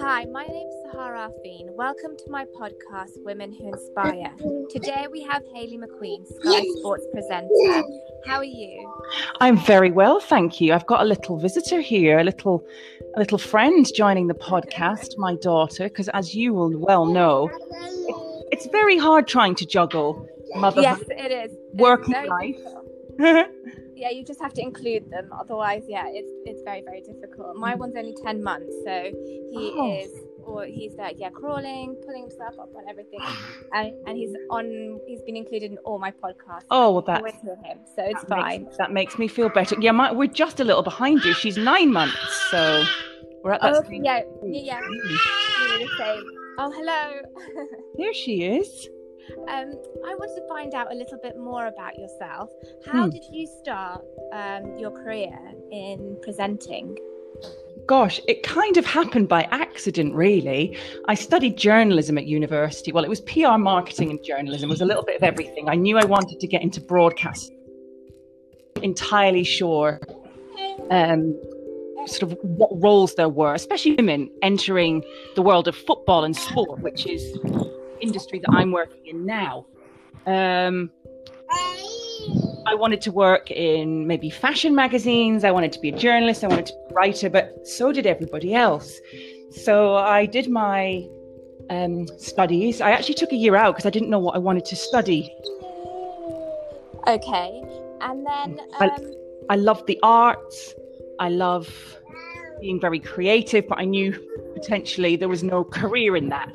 Hi, my name's Sahara Afeen. Welcome to my podcast, Women Who Inspire. Today we have Hayley McQueen, Sky Sports presenter. How are you? I'm very well, thank you. I've got a little visitor here, a little a little friend joining the podcast, my daughter, because as you will well know, it's very hard trying to juggle motherhood, Yes, it is. Working life. Yeah, you just have to include them. Otherwise, yeah, it's it's very very difficult. My mm. one's only ten months, so he Oh. is, or he's like yeah, crawling, pulling himself up on everything, and and he's on. He's been included in all my podcasts. Oh, well, I that- him, so it's that fine. Makes, that makes me feel better. Yeah, my, we're just a little behind you. She's nine months, so we're at that Oh stage. yeah, yeah, yeah. Same. Oh hello. There she is. Um, I wanted to find out a little bit more about yourself. How Hmm. did you start um, your career in presenting? Gosh, it kind of happened by accident, really. I studied journalism at university. Well, it was PR marketing and journalism. It was a little bit of everything. I knew I wanted to get into broadcast. Entirely sure um, sort of what roles there were, especially women entering the world of football and sport, which is industry that I'm working in now. Um, I wanted to work in maybe fashion magazines. I wanted to be a journalist. I wanted to be a writer, but so did everybody else. So I did my um, studies. I actually took a year out because I didn't know what I wanted to study. Okay, and then I- um, I loved the arts. I love being very creative, but I knew potentially there was no career in that.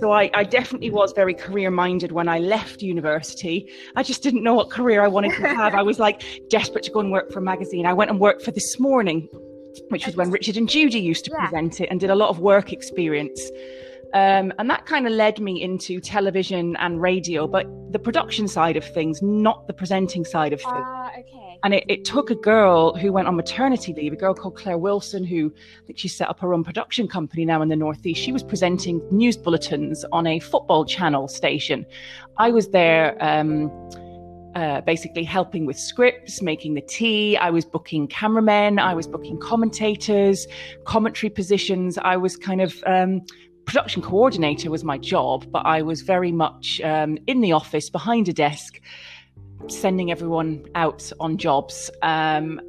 So I, I definitely was very career minded when I left university. I just didn't know what career I wanted to have. I was like desperate to go and work for a magazine. I went and worked for This Morning, which was when Richard and Judy used to Yeah. present it and did a lot of work experience. Um, and that kind of led me into television and radio, but the production side of things, not the presenting side of things. ah, okay. And it, it took a girl who went on maternity leave, a girl called Claire Wilson, who I think she set up her own production company now in the Northeast. She was presenting news bulletins on a football channel station. I was there um, uh, basically helping with scripts, making the tea. I was booking cameramen, I was booking commentators, commentary positions. I was kind of. Um, Production coordinator was my job, but I was very much um, in the office behind a desk, sending everyone out on jobs. Um,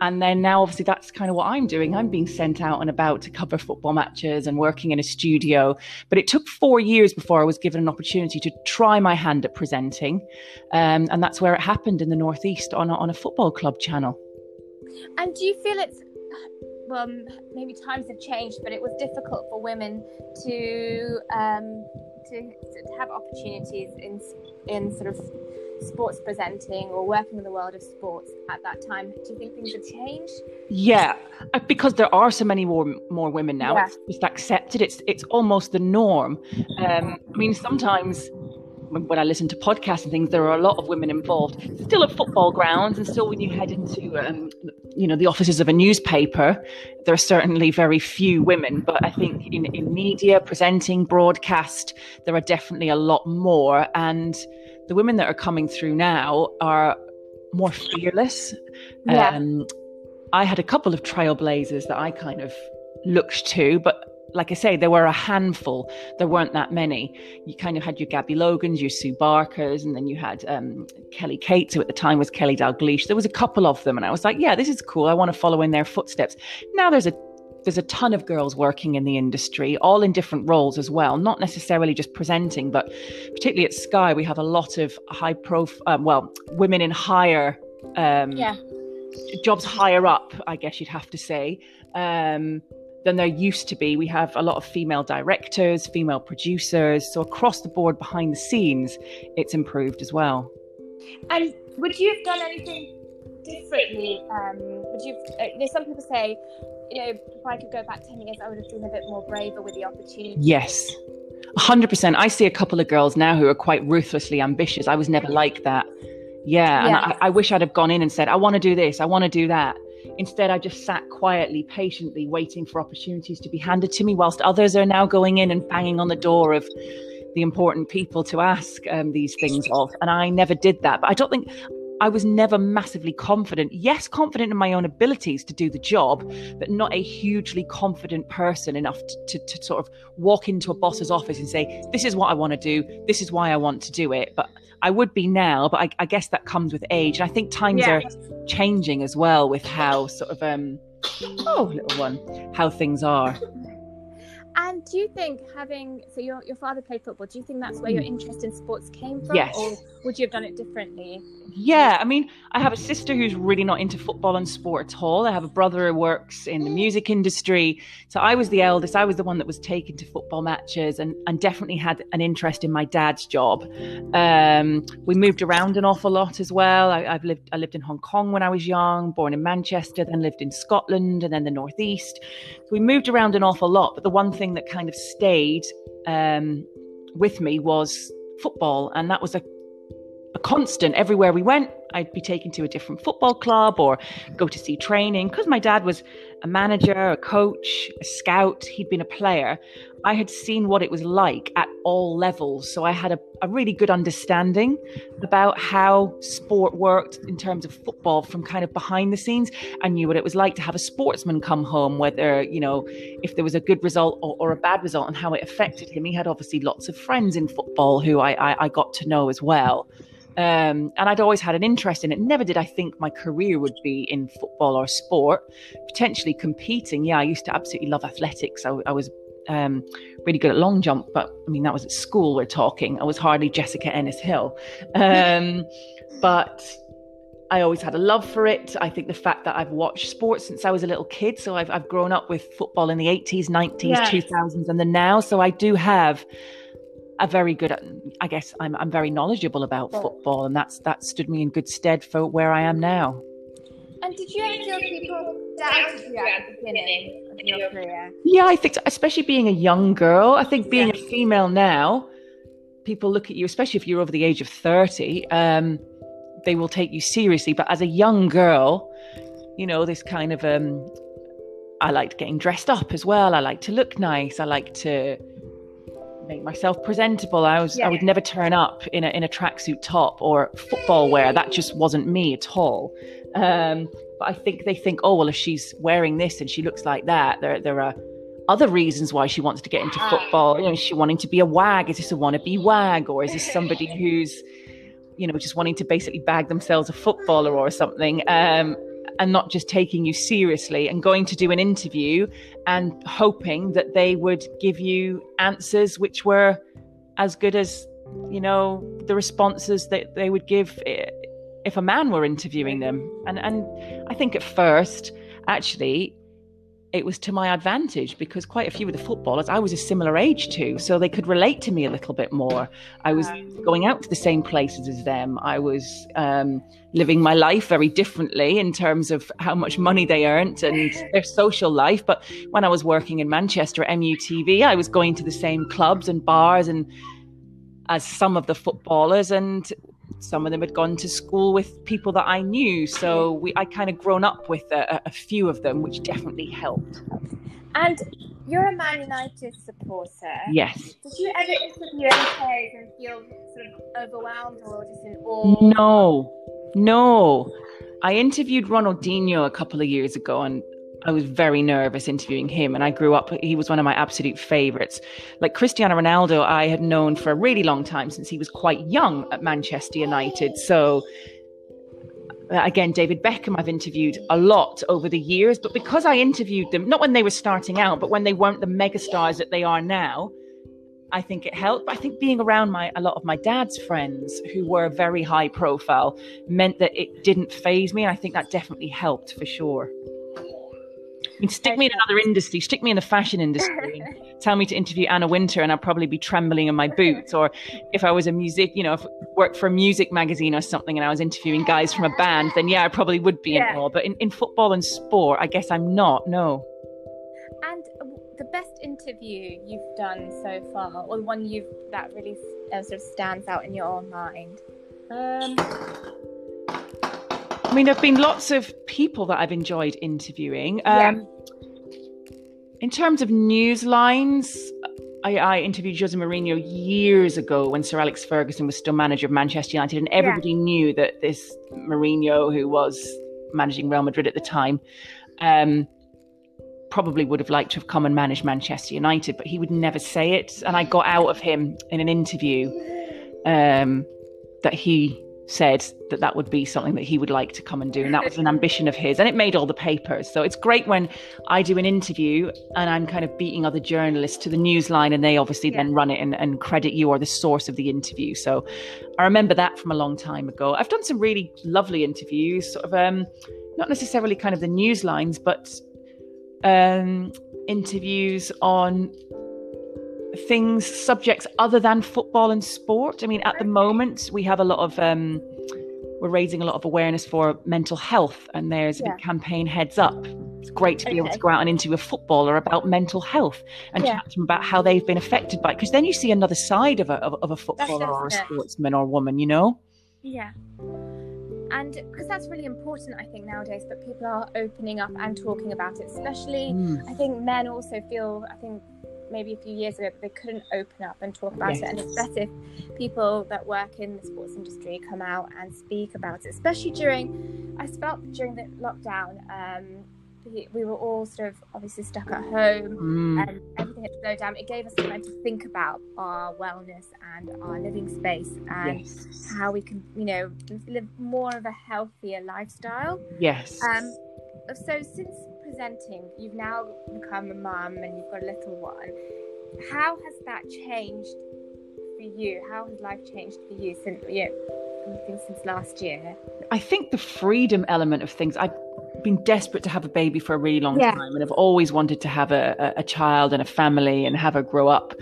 and then now, obviously, that's kind of what I'm doing. I'm being sent out and about to cover football matches and working in a studio. But it took four years before I was given an opportunity to try my hand at presenting. Um, and that's where it happened in the Northeast on a, on a football club channel. And do you feel it's well, maybe times have changed, but it was difficult for women to um, to, to have opportunities in in sort of sports presenting or working in the world of sports at that time. Do you think things have changed? Yeah, uh, because there are so many more more women now. Yeah. It's just accepted. It's it's almost the norm. Um, I mean, sometimes when when I listen to podcasts and things, there are a lot of women involved. Still at football grounds, and still when you head into um, you know the offices of a newspaper, there are certainly very few women. But I think in in media, presenting, broadcast, there are definitely a lot more. And the women that are coming through now are more fearless. Yeah. Um, I had a couple of trailblazers that I kind of looked to, but like I say, there were a handful. There weren't that many. You kind of had your Gabby Logans, your Sue Barkers, and then you had um, Kelly Cates, who at the time was Kelly Dalgleish. There was a couple of them, and I was like, yeah, this is cool. I want to follow in their footsteps. Now there's a there's a ton of girls working in the industry, all in different roles as well, not necessarily just presenting, but particularly at Sky, we have a lot of high profile, um, well, women in higher um, Yeah. jobs higher up, I guess you'd have to say, um, than there used to be. We have a lot of female directors, female producers. So across the board, behind the scenes, it's improved as well. And would you have done anything differently? Um, would you? Uh, you know, some people say, you know, if I could go back ten years, I would have been a bit more braver with the opportunity. Yes. 100%. I see a couple of girls now who are quite ruthlessly ambitious. I was never like that. Yeah. And I, I wish I'd have gone in and said, I want to do this, I want to do that. Instead, I just sat quietly, patiently waiting for opportunities to be handed to me, whilst others are now going in and banging on the door of the important people to ask um, these things of. And I never did that. But I don't think I was never massively confident. Yes, confident in my own abilities to do the job, but not a hugely confident person enough to, to, to sort of walk into a boss's office and say, This is what I want to do. This is why I want to do it. But I would be now, but I, I guess that comes with age. And I think times yeah. are changing as well with how sort of, um, oh, little one, how things are. And do you think having so your your father played football? Do you think that's where your interest in sports came from? Yes. Or would you have done it differently? Yeah, I mean, I have a sister who's really not into football and sport at all. I have a brother who works in the music industry. So I was the eldest. I was the one that was taken to football matches and, and definitely had an interest in my dad's job. Um, we moved around an awful lot as well. I, have lived I lived in Hong Kong when I was young, born in Manchester, then lived in Scotland and then the Northeast. So we moved around an awful lot. But the one thing that kind of stayed um, with me was football. And that was a a constant everywhere we went. I'd be taken to a different football club or go to see training because my dad was a manager, a coach, a scout. He'd been a player. I had seen what it was like at all levels. So I had a, a really good understanding about how sport worked in terms of football from kind of behind the scenes. I knew what it was like to have a sportsman come home, whether, you know, if there was a good result or, or a bad result and how it affected him. He had obviously lots of friends in football who I, I, I got to know as well. Um, and I'd always had an interest in it. Never did I think my career would be in football or sport, potentially competing. Yeah, I used to absolutely love athletics. I, I was um, really good at long jump, but I mean, that was at school, we're talking. I was hardly Jessica Ennis Hill. Um, but I always had a love for it. I think the fact that I've watched sports since I was a little kid, so I've, I've grown up with football in the 80s, 90s, yes. 2000s, and the now. So I do have a very good i guess i'm, I'm very knowledgeable about football and that's that stood me in good stead for where i am now. And did you ever feel people doubted you at the beginning of your career? Yeah i think so, especially being a young girl i think being yeah. a female now people look at you especially if you're over the age of 30 um, they will take you seriously. But as a young girl you know this kind of um, i liked getting dressed up as well. I like to look nice. I like to make myself presentable. I was yeah. I would never turn up in a in a tracksuit top or football wear. That just wasn't me at all. Um, but I think they think, oh well, if she's wearing this and she looks like that, there there are other reasons why she wants to get into football. You know, is she wanting to be a wag? Is this a wannabe wag, or is this somebody who's you know just wanting to basically bag themselves a footballer or something? Um, and not just taking you seriously and going to do an interview and hoping that they would give you answers which were as good as you know the responses that they would give if a man were interviewing them. And and i think at first actually it was to my advantage because quite a few of the footballers I was a similar age to, so they could relate to me a little bit more. I was going out to the same places as them. I was um, living my life very differently in terms of how much money they earned and their social life. But when I was working in Manchester at MUTV, I was going to the same clubs and bars and as some of the footballers and some of them had gone to school with people that I knew. So we, I kind of grown up with a, a few of them, which definitely helped. And you're a Man United supporter. Yes. Did you ever interview any players and feel sort of overwhelmed or just in awe? No, no. I interviewed Ronaldinho a couple of years ago, and I was very nervous interviewing him, and I grew up. He was one of my absolute favorites. Like Cristiano Ronaldo, I had known for a really long time since he was quite young at Manchester United. So, uh, again, David Beckham, I've interviewed a lot over the years, but because I interviewed them, not when they were starting out, but when they weren't the megastars that they are now, I think it helped. But I think being around my a lot of my dad's friends who were very high profile meant that it didn't faze me. And I think that definitely helped for sure. I mean, stick me in another industry, stick me in the fashion industry, tell me to interview Anna Wintour, and I'll probably be trembling in my boots. Or if I was a music, you know, if worked for a music magazine or something and I was interviewing guys from a band, then yeah, I probably would be yeah. in awe. But in, in football and sport, I guess I'm not, no. And the best interview you've done so far, or the one you've that really uh, sort of stands out in your own mind? Um, I mean, there've been lots of people that I've enjoyed interviewing. Um, yeah. In terms of news lines, I, I, interviewed Jose Mourinho years ago when Sir Alex Ferguson was still manager of Manchester United, and everybody yeah. knew that this Mourinho, who was managing Real Madrid at the time, um, probably would have liked to have come and managed Manchester United, but he would never say it. And I got out of him in an interview um, that he said that that would be something that he would like to come and do and that was an ambition of his and it made all the papers. So it's great when i do an interview and i'm kind of beating other journalists to the news line and they obviously yeah. then run it and, and credit you or the source of the interview. So i remember that from a long time ago. I've done some really lovely interviews sort of um not necessarily kind of the news lines but um interviews on things, subjects other than football and sport? I mean, at the moment, we have a lot of, um, we're raising a lot of awareness for mental health, and there's a yeah. big campaign, Heads Up. It's great to be okay. able to go out and interview a footballer about mental health and yeah. chat to them about how they've been affected by it, because then you see another side of a, of, of a footballer or a sportsman or woman, you know? Yeah and because that's really important i think nowadays that people are opening up and talking about it especially mm. i think men also feel i think maybe a few years ago, but they couldn't open up and talk about yes. it. And it's better if people that work in the sports industry come out and speak about it, especially during, I felt during the lockdown, um, we were all sort of obviously stuck at home mm. and everything had slowed down. It gave us time to think about our wellness and our living space and yes. how we can, you know, live more of a healthier lifestyle. Yes. Um, so since presenting, you've now become a mum and you've got a little one. How has that changed for you? How has life changed for you since you know, since last year? I think the freedom element of things. I've been desperate to have a baby for a really long yeah. time, and I've always wanted to have a, a, a child and a family and have her grow up.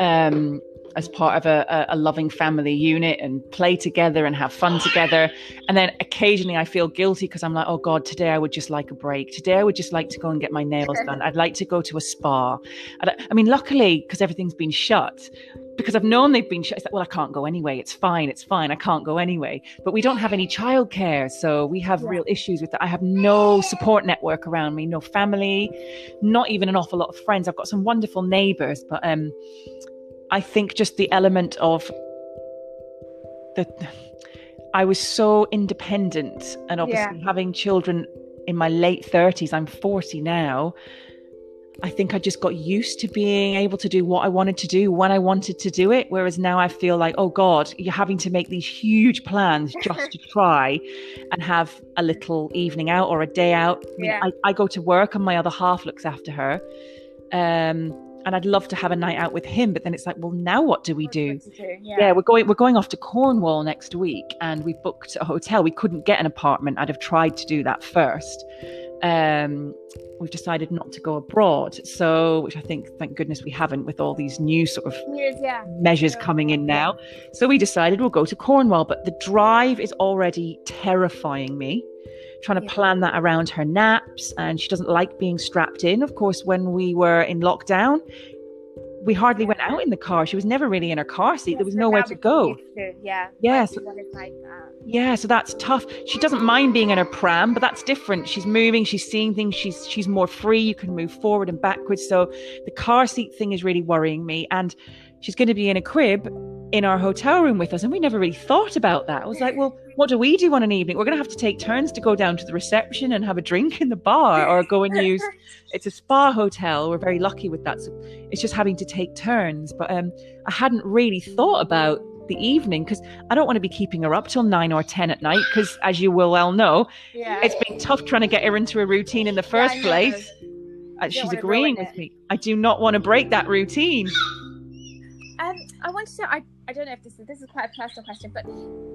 Um, as part of a, a, loving family unit and play together and have fun together. And then occasionally I feel guilty because I'm like, oh God, today I would just like a break. Today I would just like to go and get my nails done. I'd like to go to a spa. I mean, luckily, because everything's been shut, because I've known they've been shut, it's like, well, I can't go anyway. It's fine. It's fine. I can't go anyway. But we don't have any childcare. So we have yeah. real issues with that. I have no support network around me, no family, not even an awful lot of friends. I've got some wonderful neighbors, but um, I think just the element of the I was so independent and obviously yeah. having children in my late 30s, I'm 40 now. I think I just got used to being able to do what I wanted to do when I wanted to do it. Whereas now I feel like, oh God, you're having to make these huge plans just to try and have a little evening out or a day out. I mean, yeah. I, I go to work and my other half looks after her. Um, and I'd love to have a night out with him. But then it's like, well, now what do we do? do? Yeah. yeah. we're going we're going off to Cornwall next week, and we booked a hotel. We couldn't get an apartment. I'd have tried to do that first. Um, we've decided not to go abroad, so which I think, thank goodness, we haven't with all these new sort of Years, yeah. measures coming in now. So we decided we'll go to Cornwall, but the drive is already terrifying me trying to yeah. plan that around her naps and she doesn't like being strapped in. Of course, when we were in lockdown, we hardly went out in the car. She was never really in her car seat. there was nowhere to go. To, yeah. Yeah. So, like yeah. So that's tough. She doesn't mind being in her pram, but that's different. She's moving. She's seeing things. She's she's more free. You can move forward and backwards. So the car seat thing is really worrying me. And she's going to be in a crib in our hotel room with us. And we never really thought about that. I was like, well, what do we do on an evening? We're going to have to take turns to go down to the reception and have a drink in the bar or go and use it's a spa hotel. We're very lucky with that. So it's just having to take turns. But um, I hadn't really thought about the evening because I don't want to be keeping her up till nine or 10 at night because, as you will well know, yeah. it's been tough trying to get her into a routine in the first yeah, place. Uh, she's agreeing with me. I do not want to break that routine. Um, I wanted to. I, I don't know if this is this is quite a personal question, but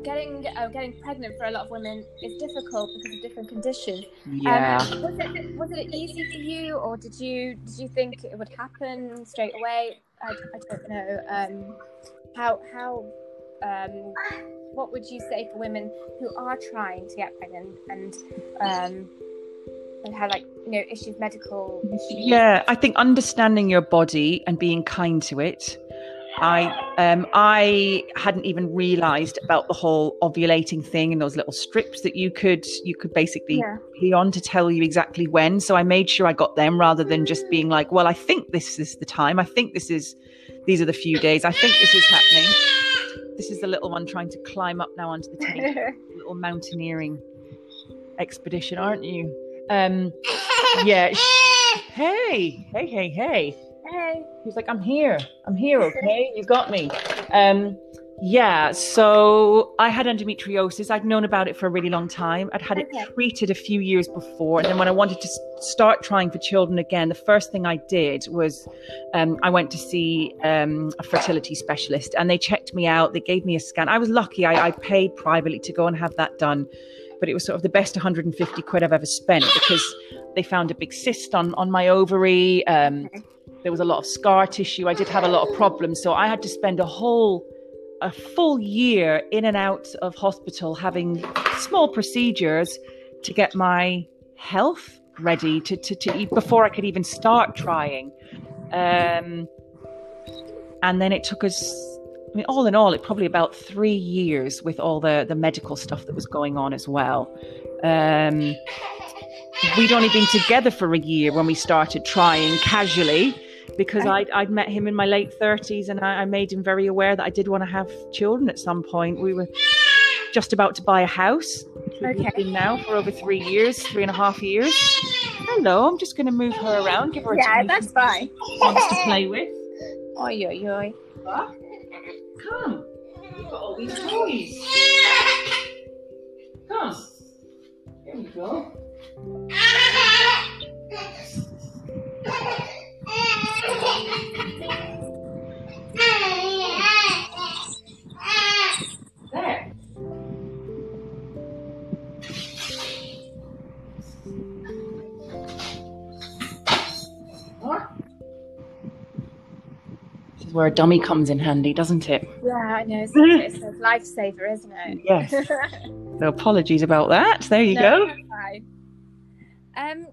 getting uh, getting pregnant for a lot of women is difficult because of different conditions. Yeah. Um, was it was it easy for you, or did you did you think it would happen straight away? I, I don't know. Um, how how um, what would you say for women who are trying to get pregnant and um, and have like you know issues, medical issues? Yeah, I think understanding your body and being kind to it I um, I hadn't even realised about the whole ovulating thing and those little strips that you could you could basically yeah. pee on to tell you exactly when. So I made sure I got them rather than just being like, well, I think this is the time. I think this is these are the few days. I think this is happening. This is the little one trying to climb up now onto the table. little mountaineering expedition, aren't you? Um, yeah. Hey, hey, hey, hey. Hey. He's like, I'm here. I'm here. Okay, you got me. Um, yeah. So I had endometriosis. I'd known about it for a really long time. I'd had Okay. it treated a few years before, and then when I wanted to start trying for children again, the first thing I did was um, I went to see um, a fertility specialist, and they checked me out. They gave me a scan. I was lucky. I, I paid privately to go and have that done. But it was sort of the best 150 quid I've ever spent because they found a big cyst on, on my ovary. Um, there was a lot of scar tissue. I did have a lot of problems. So I had to spend a whole, a full year in and out of hospital having small procedures to get my health ready to, to, to eat before I could even start trying. Um, and then it took us, I mean, all in all, it probably about three years with all the, the medical stuff that was going on as well. Um, we'd only been together for a year when we started trying casually because I'd, I'd met him in my late 30s and I, I made him very aware that I did want to have children at some point. We were just about to buy a house. which we've Okay. in now for over three years, three and a half years. Hello, I'm just going to move her around, give her a Yeah, that's fine. wants to play with. Oi, oi, oi. Huh? Come. You've got all these toys. Come. Here we go. Where a dummy comes in handy, doesn't it? Yeah, I know. It's, it's a lifesaver, isn't it? Yes. So apologies about that. There you No, go. Um,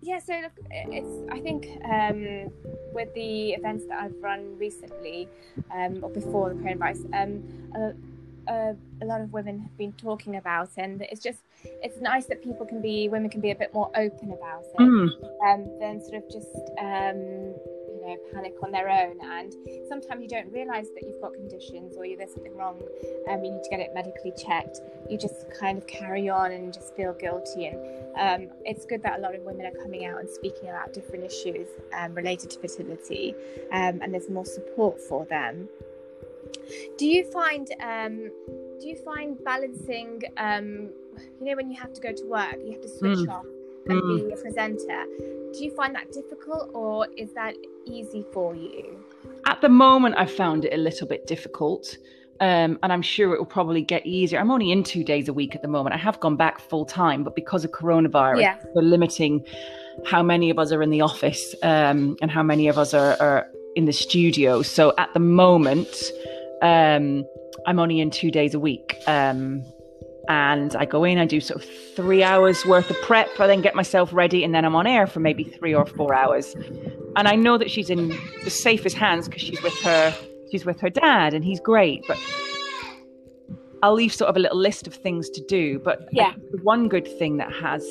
yeah, so look, it's I think um, with the events that I've run recently, um, or before the coronavirus, um, a, a, a lot of women have been talking about, it, and it's just it's nice that people can be women can be a bit more open about it Mm, um, than sort of just um, you know panic on their own. And sometimes you don't realise that you've got conditions or you, there's something wrong. Um, you need to get it medically checked. You just kind of carry on and just feel guilty. And um, it's good that a lot of women are coming out and speaking about different issues um, related to fertility, um, and there's more support for them. Do you find um, do you find balancing um, you know when you have to go to work, you have to switch Mm. off and Mm. be a presenter. Do you find that difficult or is that easy for you? At the moment, I found it a little bit difficult. Um, and I'm sure it will probably get easier. I'm only in two days a week at the moment. I have gone back full time, but because of coronavirus, Yeah. they're limiting how many of us are in the office um, and how many of us are, are in the studio. So at the moment, um, I'm only in two days a week. Um, and I go in, I do sort of three hours worth of prep, I then get myself ready, and then I'm on air for maybe three or four hours. And I know that she's in the safest hands because she's with her, she's with her dad, and he's great. But I'll leave sort of a little list of things to do. But Yeah. one good thing that has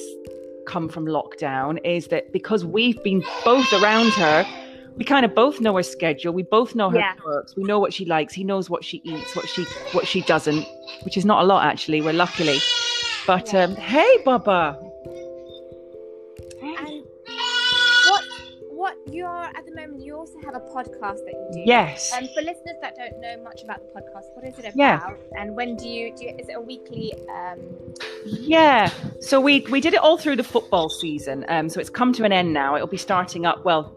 come from lockdown is that because we've been both around her, we kind of both know her schedule. We both know her Yeah. quirks. We know what she likes. He knows what she eats, what she what she doesn't, which is not a lot actually. We're luckily. But Yeah. um, hey, Baba. And what what you're at the moment you also have a podcast that you do. Yes. Um, for listeners that don't know much about the podcast, what is it about? Yeah. And when do you do? You, is it a weekly? Um, Yeah. So we we did it all through the football season. Um, so it's come to an end now. It'll be starting up well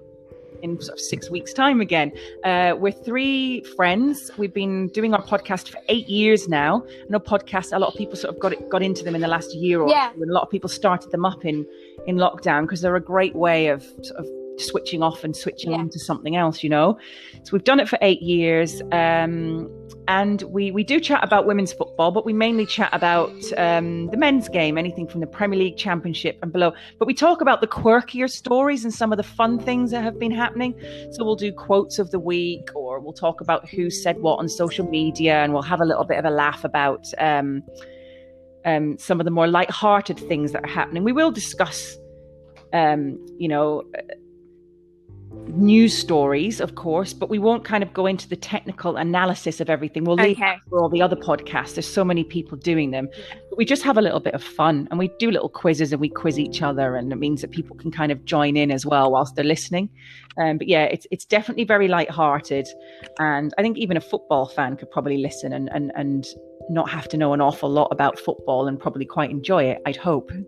in sort of six weeks' time again. Uh, we're three friends. We've been doing our podcast for eight years now. I know podcasts. A lot of people sort of got it, got into them in the last year or Yeah. two, and a lot of people started them up in in lockdown because they're a great way of sort of switching off and switching Yeah. on to something else. You know. So we've done it for eight years. Um, and we we do chat about women's football, but we mainly chat about um, the men's game, anything from the Premier League, Championship, and below. But we talk about the quirkier stories and some of the fun things that have been happening. So we'll do quotes of the week, or we'll talk about who said what on social media, and we'll have a little bit of a laugh about um, um, some of the more light-hearted things that are happening. We will discuss, um, you know news stories, of course, but we won't kind of go into the technical analysis of everything. We'll leave Okay. for all the other podcasts. There's so many people doing them. But we just have a little bit of fun and we do little quizzes and we quiz each other, and it means that people can kind of join in as well whilst they're listening. Um, but yeah, it's it's definitely very light-hearted, and I think even a football fan could probably listen and and and not have to know an awful lot about football and probably quite enjoy it. I'd hope.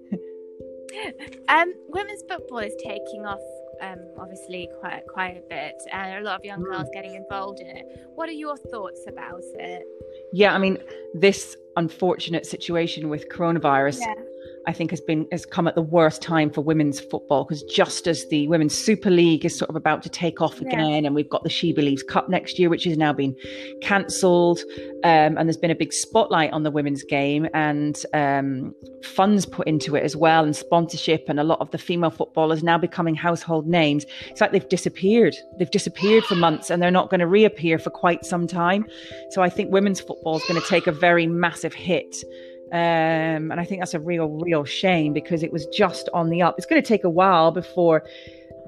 Um, women's football is taking off. Um, obviously, quite quite a bit, and a lot of young girls getting involved in it. What are your thoughts about it? Yeah, I mean, this unfortunate situation with coronavirus, I think has been has come at the worst time for women's football because just as the women's Super League is sort of about to take off Yeah. again, and we've got the She Believes Cup next year, which has now been cancelled, um, and there's been a big spotlight on the women's game and um, funds put into it as well, and sponsorship, and a lot of the female footballers now becoming household names. It's like they've disappeared. They've disappeared for months, and they're not going to reappear for quite some time. So I think women's football is going to take a very massive hit. Um, and I think that's a real, real shame because it was just on the up. It's going to take a while before,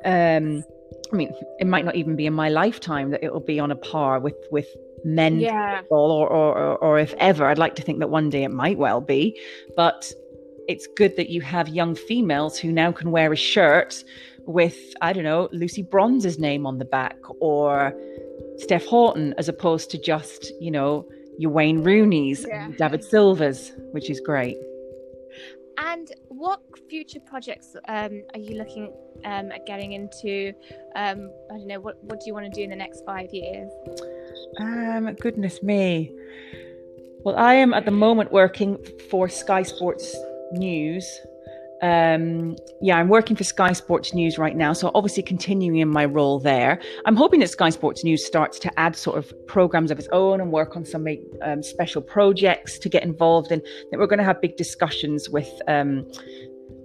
um, I mean, it might not even be in my lifetime that it'll be on a par with with men Yeah, or, or or or if ever. I'd like to think that one day it might well be, but it's good that you have young females who now can wear a shirt with I don't know Lucy Bronze's name on the back or Steph Houghton as opposed to just you know your Wayne Rooney's, Yeah. David Silva's, which is great. and what future projects um, are you looking um, at getting into? Um, I don't know. What What do you want to do in the next five years? Um, goodness me. Well, I am at the moment working for Sky Sports News. Um, yeah, I'm working for Sky Sports News right now, so obviously continuing in my role there. I'm hoping that Sky Sports News starts to add sort of programs of its own and work on some um, special projects to get involved in. That we're going to have big discussions with um,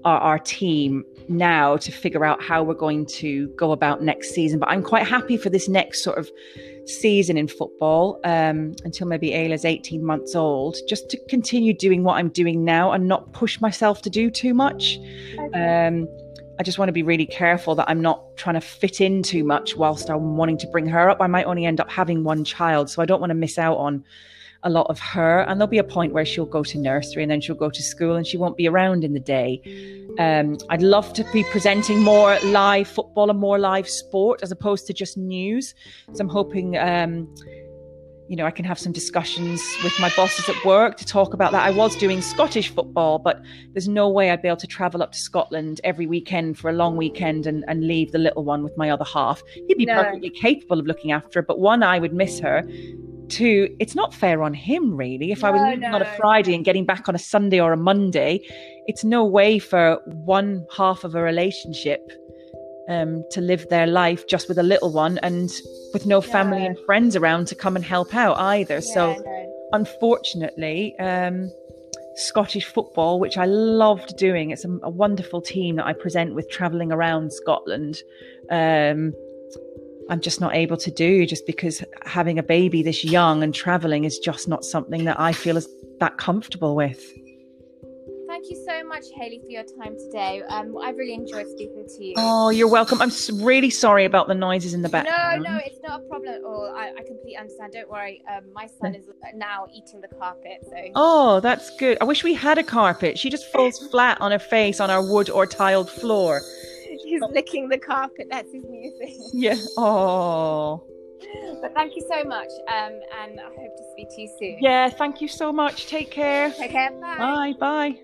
our, our team now to figure out how we're going to go about next season. But I'm quite happy for this next sort of season in football um, until maybe Ayla's 18 months old, just to continue doing what I'm doing now and not push myself to do too much. Um, I just want to be really careful that I'm not trying to fit in too much whilst I'm wanting to bring her up. I might only end up having one child, so I don't want to miss out on a lot of her. And there'll be a point where she'll go to nursery and then she'll go to school and she won't be around in the day. Um, I'd love to be presenting more live football and more live sport as opposed to just news. So I'm hoping, um, you know, I can have some discussions with my bosses at work to talk about that. I was doing Scottish football, but there's no way I'd be able to travel up to Scotland every weekend for a long weekend and, and leave the little one with my other half. He'd be No. perfectly capable of looking after her, but one, I would miss her. Two, it's not fair on him, really. If I was No, leaving on a. Friday and getting back on a Sunday or a Monday, it's no way for one half of a relationship um, to live their life just with a little one and with no family No. and friends around to come and help out either. so, Yeah, no. unfortunately, um, Scottish football, which I loved doing, it's a, a wonderful team that I present with traveling around Scotland. Um, I'm just not able to do just because having a baby this young and traveling is just not something that I feel is that comfortable with. Thank you so much, Hayley, for your time today. Um, I've really enjoyed speaking to you. Oh, you're welcome. I'm really sorry about the noises in the back. No, no, it's not a problem at all. I, I completely understand. Don't worry. Um, my son is now eating the carpet, so Oh, that's good. I wish we had a carpet. She just falls flat on her face on our wood or tiled floor. He's licking the carpet. That's his new thing. Yeah. Oh. But thank you so much, um, and I hope to speak to you soon. Yeah, thank you so much. Take care. Take care. Bye. Bye. Bye.